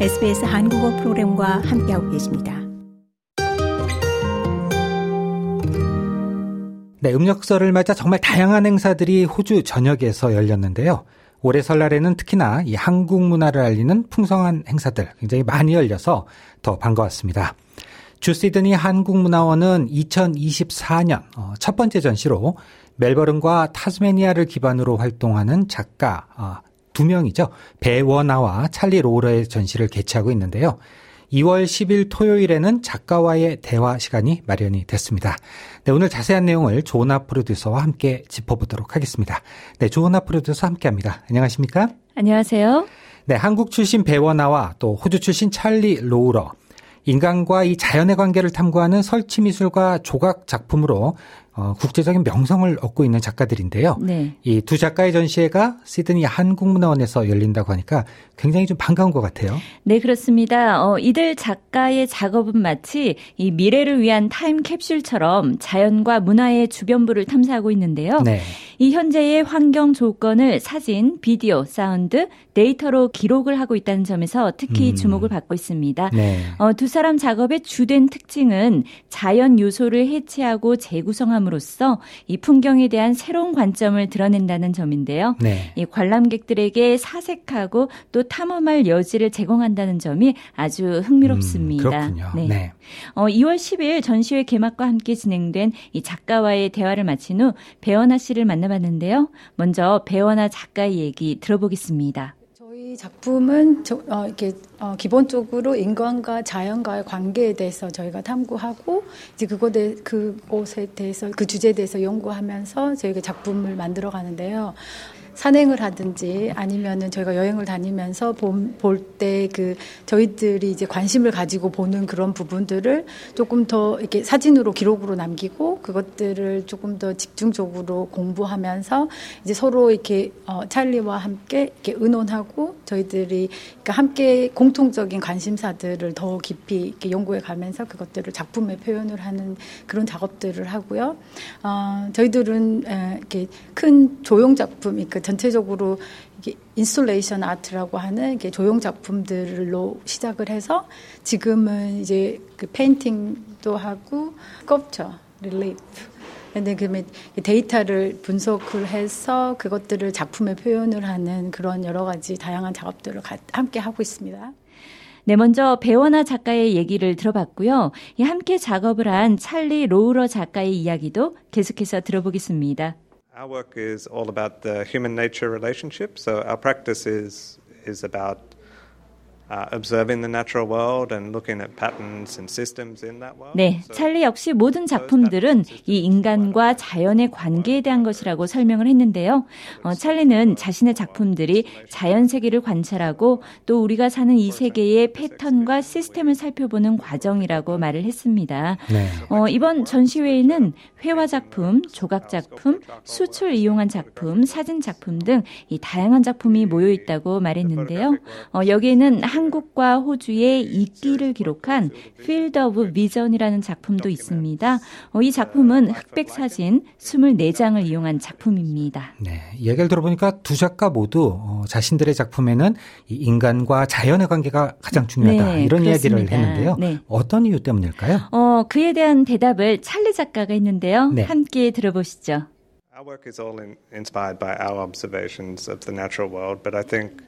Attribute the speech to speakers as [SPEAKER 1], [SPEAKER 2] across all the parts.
[SPEAKER 1] SBS 한국어 프로그램과 함께하고 계십니다.
[SPEAKER 2] 네, 음력설을 맞아 정말 다양한 행사들이 호주 전역에서 열렸는데요. 올해 설날에는 특히나 이 한국 문화를 알리는 풍성한 행사들 굉장히 많이 열려서 더 반가웠습니다. 주 시드니 한국문화원은 2024년 어, 첫 번째 전시로 멜버른과 타스메니아를 기반으로 활동하는 작가 어, 두 명이죠. 배원아와 찰리 로러의 전시를 개최하고 있는데요. 2월 10일 토요일에는 작가와의 대화 시간이 마련이 됐습니다. 네, 오늘 자세한 내용을 조나 프로듀서와 함께 짚어보도록 하겠습니다. 네, 조나 프로듀서 함께 합니다. 안녕하십니까?
[SPEAKER 3] 안녕하세요.
[SPEAKER 2] 네, 한국 출신 배원아와 또 호주 출신 찰리 로우러, 인간과 이 자연의 관계를 탐구하는 설치 미술과 조각 작품으로 어, 국제적인 명성을 얻고 있는 작가들인데요. 네. 이 두 작가의 전시회가 시드니 한국문화원에서 열린다고 하니까 굉장히 좀 반가운 것 같아요.
[SPEAKER 3] 네, 그렇습니다. 어, 이들 작가의 작업은 마치 이 미래를 위한 타임 캡슐처럼 자연과 문화의 주변부를 탐사하고 있는데요. 네. 이 현재의 환경 조건을 사진, 비디오, 사운드, 데이터로 기록을 하고 있다는 점에서 특히 음. 주목을 받고 있습니다. 네. 어, 두 사람 작업의 주된 특징은 자연 요소를 해체하고 재구성함으로써 이 풍경에 대한 새로운 관점을 드러낸다는 점인데요. 네. 이 관람객들에게 사색하고 또 탐험할 여지를 제공한다는 점이 아주 흥미롭습니다. 음,
[SPEAKER 2] 그렇군요. 네. 네.
[SPEAKER 3] 어, 2월 10일 전시회 개막과 함께 진행된 이 작가와의 대화를 마친 후 배원아 씨를 만나봤는데요. 먼저 배원아 작가의 얘기 들어보겠습니다.
[SPEAKER 4] 저희 작품은 저, 어, 이렇게 어, 기본적으로 인간과 자연과의 관계에 대해서 저희가 탐구하고 이제 그곳에 그곳에 대해서 그 주제에 대해서 연구하면서 저희가 작품을 만들어 가는데요. 산행을 하든지 아니면은 저희가 여행을 다니면서 볼 때 그 저희들이 이제 관심을 가지고 보는 그런 부분들을 조금 더 이렇게 사진으로 기록으로 남기고 그것들을 조금 더 집중적으로 공부하면서 이제 서로 이렇게 어 찰리와 함께 이렇게 의논하고 저희들이 그러니까 함께 공통적인 관심사들을 더 깊이 이렇게 연구해 가면서 그것들을 작품에 표현을 하는 그런 작업들을 하고요. 어 저희들은 에, 이렇게 큰 조형 작품, 그러니까 전체적으로 이게 installation art라고 하는 게 조형 작품들로 시작을 해서 지금은 이제 그 painting도 하고 sculpture, relief. 근데 그 데이터를 분석을 해서 그것들을 작품에 표현을 하는 그런 여러 가지 다양한 작업들을 함께 하고 있습니다.
[SPEAKER 3] 네, 먼저 배원아 작가의 얘기를 들어봤고요. 함께 작업을 한 찰리 로우러 작가의 이야기도 계속해서 들어보겠습니다.
[SPEAKER 5] Our work is all about the human nature relationship. So our practice is is about
[SPEAKER 3] 네, 찰리 역시 모든 작품들은 이 인간과 자연의 관계에 대한 것이라고 설명을 했는데요. 어, 찰리는 자신의 작품들이 자연 세계를 관찰하고 또 우리가 사는 이 세계의 패턴과 시스템을 살펴보는 과정이라고 말을 했습니다. 네. 어, 이번 전시회에는 회화 작품, 조각 작품, 수출 이용한 작품, 사진 작품 등 이 다양한 작품이 모여 있다고 말했는데요. 어, 여기에는 한 한국과 호주의 이끼를 기록한 Field of Vision이라는 작품도 있습니다. 어, 이 작품은 흑백 사진 24장을 이용한 작품입니다.
[SPEAKER 2] 네, 얘기를 들어보니까 두 작가 모두 어, 자신들의 작품에는 인간과 자연의 관계가 가장 중요하다 네, 이런 그렇습니다. 이야기를 했는데요. 네. 어떤 이유 때문일까요?
[SPEAKER 3] 어, 그에 대한 대답을 찰리 작가가 했는데요. 네. 함께 들어보시죠.
[SPEAKER 5] Our work is all in, inspired by our observations of the natural world, but I think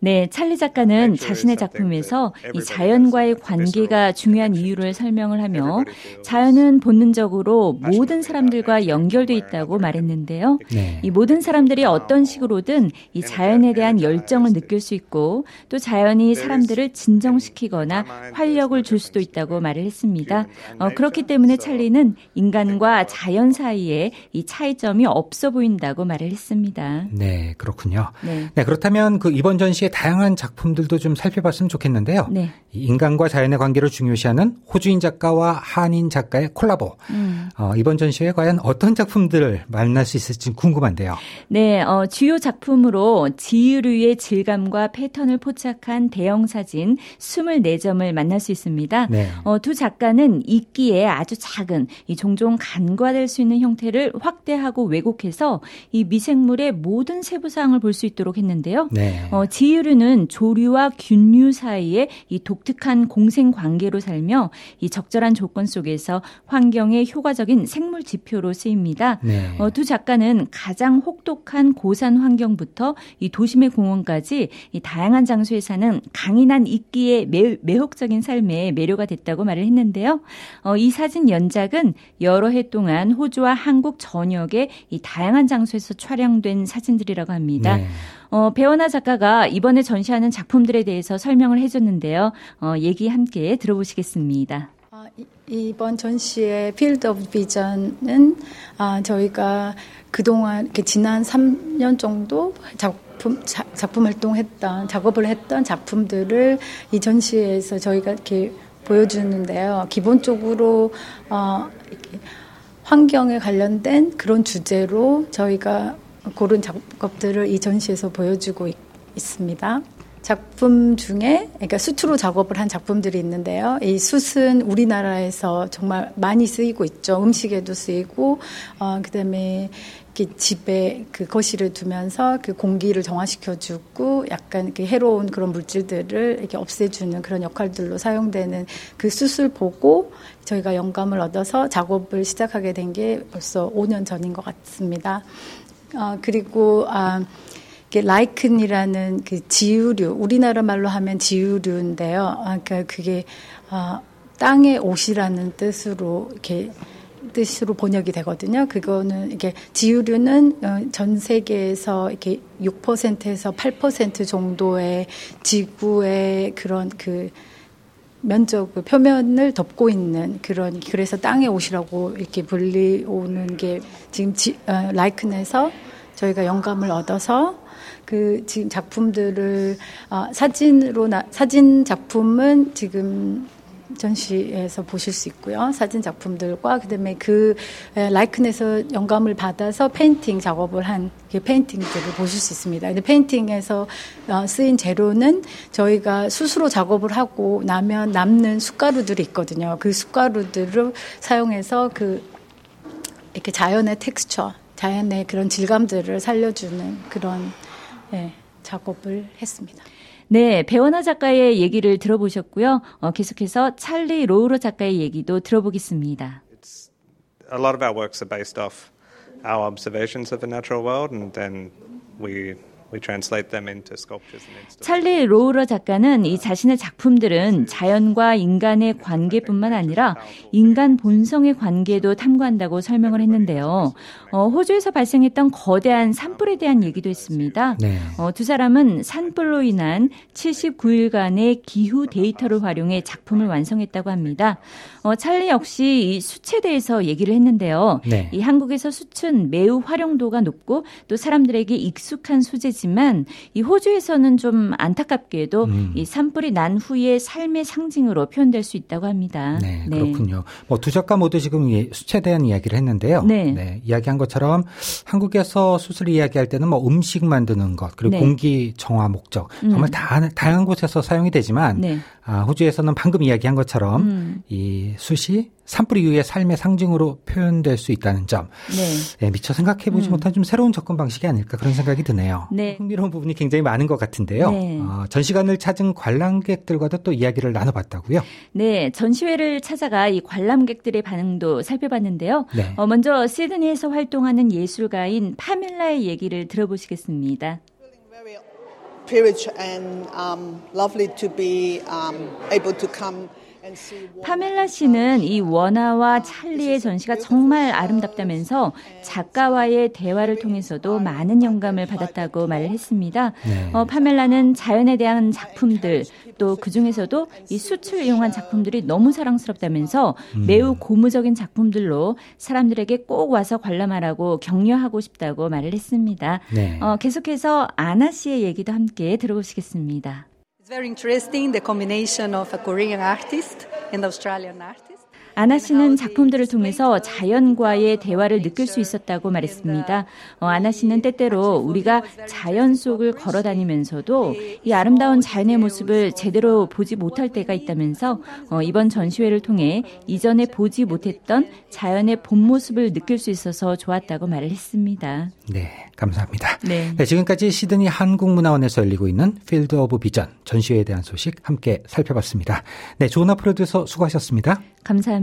[SPEAKER 3] 네, 찰리 작가는 자신의 작품에서 이 자연과의 관계가 중요한 이유를 설명을 하며 자연은 본능적으로 모든 사람들과 연결돼 있다고 말했는데요. 네. 이 모든 사람들이 어떤 식으로든 이 자연에 대한 열정을 느낄 수 있고 또 자연이 사람들을 진정시키거나 활력을 줄 수도 있다고 말을 했습니다. 어, 그렇기 때문에 찰리는 인간과 자연 사이에 이 차이점이 없어 보인다고 말을 했습니다.
[SPEAKER 2] 네, 그렇군요. 네, 네 그렇다면 그 이번 전시 당시의 다양한 작품들도 좀 살펴봤으면 좋겠는데요. 네. 인간과 자연의 관계를 중요시하는 호주인 작가와 한인 작가의 콜라보. 음. 어, 이번 전시회 과연 어떤 작품들을 만날 수 있을지 궁금한데요.
[SPEAKER 3] 네, 어, 주요 작품으로 지유류의 질감과 패턴을 포착한 대형 사진 24점을 만날 수 있습니다. 네. 어, 두 작가는 이끼에 아주 작은 이 종종 간과될 수 있는 형태를 확대하고 왜곡해서 이 미생물의 모든 세부 사항을 볼 수 있도록 했는데요. 네. 어, 지유 지유류는 조류와 균류 사이에 이 독특한 공생 관계로 살며 이 적절한 조건 속에서 환경에 효과적인 생물 지표로 쓰입니다. 네. 어, 두 작가는 가장 혹독한 고산 환경부터 이 도심의 공원까지 이 다양한 장소에 사는 강인한 이끼의 매, 매혹적인 삶에 매료가 됐다고 말을 했는데요. 어, 이 사진 연작은 여러 해 동안 호주와 한국 전역의 이 다양한 장소에서 촬영된 사진들이라고 합니다. 네. 어, 배원아 작가가 이번에 전시하는 작품들에 대해서 설명을 해줬는데요. 어, 얘기 함께 들어보시겠습니다. 아,
[SPEAKER 4] 이번 전시의 Field of Vision은 아, 저희가 그동안 지난 3년 정도 작품 자, 작품 활동했던 작업을 했던 작품들을 이 전시에서 저희가 이렇게 보여주는데요. 기본적으로 어, 환경에 관련된 그런 주제로 저희가 고른 작업들을 이 전시에서 보여주고 있, 습니다 작품 중에 그러니까 수트로 작업을 한 작품들이 있는데요. 이 숯은 우리나라에서 정말 많이 쓰이고 있죠. 음식에도 쓰이고 어 그다음에 집에 그 거실을 두면서 그 공기를 정화시켜주고 약간 그 해로운 그런 물질들을 이렇게 없애주는 그런 역할들로 사용되는 그 숯을 보고 저희가 영감을 얻어서 작업을 시작하게 된 게 벌써 5년 전인 것 같습니다. 어, 그리고 아, 라이큰이라는 그 지유류, 우리나라 말로 하면 지유류인데요. 아, 그러니까 그게 아, 땅의 옷이라는 뜻으로 이렇게 뜻으로 번역이 되거든요. 그거는 이게 지유류는 어, 전 세계에서 이렇게 6%에서 8% 정도의 지구의 그런 그 면적 그 표면을 덮고 있는 그런 그래서 땅의 옷이라고 이렇게 불리오는 게 지금 지, 어, lichen에서 저희가 영감을 얻어서 그 지금 작품들을 어, 사진으로 나, 사진 작품은 지금 전시에서 보실 수 있고요. 사진 작품들과 그다음에 그 lichen에서 영감을 받아서 painting 작업을 한 그 painting들을 보실 수 있습니다. 근데 painting에서 어, 쓰인 재료는 저희가 스스로 작업을 하고 나면 남는 숯가루들이 있거든요. 그 숯가루들을 사용해서 그 이렇게 자연의 텍스처, 자연의 그런 질감들을 살려주는 그런 예, 작업을 했습니다.
[SPEAKER 3] 네, 배원아 작가의 얘기를 들어보셨고요. 어, 계속해서 찰리 로우러 작가의 얘기도 들어보겠습니다.
[SPEAKER 5] a lot of our works are based off our observations of the natural world, and then we
[SPEAKER 3] 찰리 로우러 작가는 이 자신의 작품들은 자연과 인간의 관계뿐만 아니라 인간 본성의 관계도 탐구한다고 설명을 했는데요. 어, 호주에서 발생했던 거대한 산불에 대한 얘기도 했습니다. 네. 어, 두 사람은 산불로 인한 79일간의 기후 데이터를 활용해 작품을 완성했다고 합니다. 어, 찰리 역시 이 수치에 대해서 얘기를 했는데요. 네. 이 한국에서 수은 매우 활용도가 높고 또 사람들에게 익숙한 소재 소지만 이 호주에서는 좀 안타깝게도 음. 이 산불이 난 후의 삶의 상징으로 표현될 수 있다고 합니다.
[SPEAKER 2] 네, 네. 그렇군요. 뭐 두 작가 모두 지금 수채에 대한 이야기를 했는데요. 네. 네. 이야기한 것처럼 한국에서 수술 이야기할 때는 뭐 음식 만드는 것 그리고 네. 공기 정화 목적 정말 음. 다, 다양한 곳에서 사용이 되지만 네. 아, 호주에서는 방금 이야기한 것처럼 음. 이 숯이 산불 이후의 삶의 상징으로 표현될 수 있다는 점. 네. 네 미처 생각해 보지 음. 못한 좀 새로운 접근 방식이 아닐까 그런 생각이 드네요. 네. 흥미로운 부분이 굉장히 많은 것 같은데요. 네. 어, 전시관을 찾은 관람객들과도 또 이야기를 나눠봤다고요.
[SPEAKER 3] 네, 전시회를 찾아가 이 관람객들의 반응도 살펴봤는데요. 네. 어, 먼저 시드니에서 활동하는 예술가인 파멜라의 얘기를 들어보시겠습니다. privileged and um, lovely to be um, able to come 파멜라 씨는 이 원아와 찰리의 전시가 정말 아름답다면서 작가와의 대화를 통해서도 많은 영감을 받았다고 말을 했습니다. 네. 어, 파멜라는 자연에 대한 작품들 또 그 중에서도 이 수출 이용한 작품들이 너무 사랑스럽다면서 음. 매우 고무적인 작품들로 사람들에게 꼭 와서 관람하라고 격려하고 싶다고 말을 했습니다. 네. 어, 계속해서 아나 씨의 얘기도 함께 들어보시겠습니다. It's very interesting the combination of a Korean artist and Australian artist. 아나 씨는 작품들을 통해서 자연과의 대화를 느낄 수 있었다고 말했습니다. 어, 아나 씨는 때때로 우리가 자연 속을 걸어 다니면서도 이 아름다운 자연의 모습을 제대로 보지 못할 때가 있다면서 어, 이번 전시회를 통해 이전에 보지 못했던 자연의 본 모습을 느낄 수 있어서 좋았다고 말을 했습니다.
[SPEAKER 2] 네, 감사합니다.
[SPEAKER 3] 네.
[SPEAKER 2] 네, 지금까지 시드니 한국문화원에서 열리고 있는 Field of Vision 전시회에 대한 소식 함께 살펴봤습니다. 네, 조나 프로듀서 수고하셨습니다.